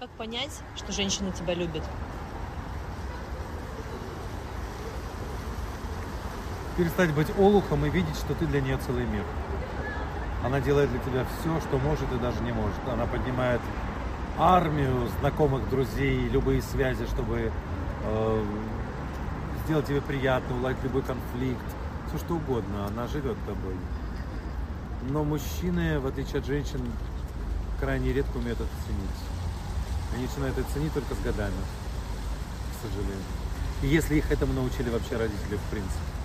Как понять, что женщина тебя любит? Перестать быть олухом и видеть, что ты для нее целый мир. Она делает для тебя все, что может и даже не может. Она поднимает армию знакомых, друзей, любые связи, чтобы э, сделать тебе приятно, уладить любой конфликт, все что угодно. Она живет тобой. Но мужчины, в отличие от женщин, крайне редко умеют это ценить. Они начинают это ценить только с годами, к сожалению. И если их этому научили вообще родители, в принципе.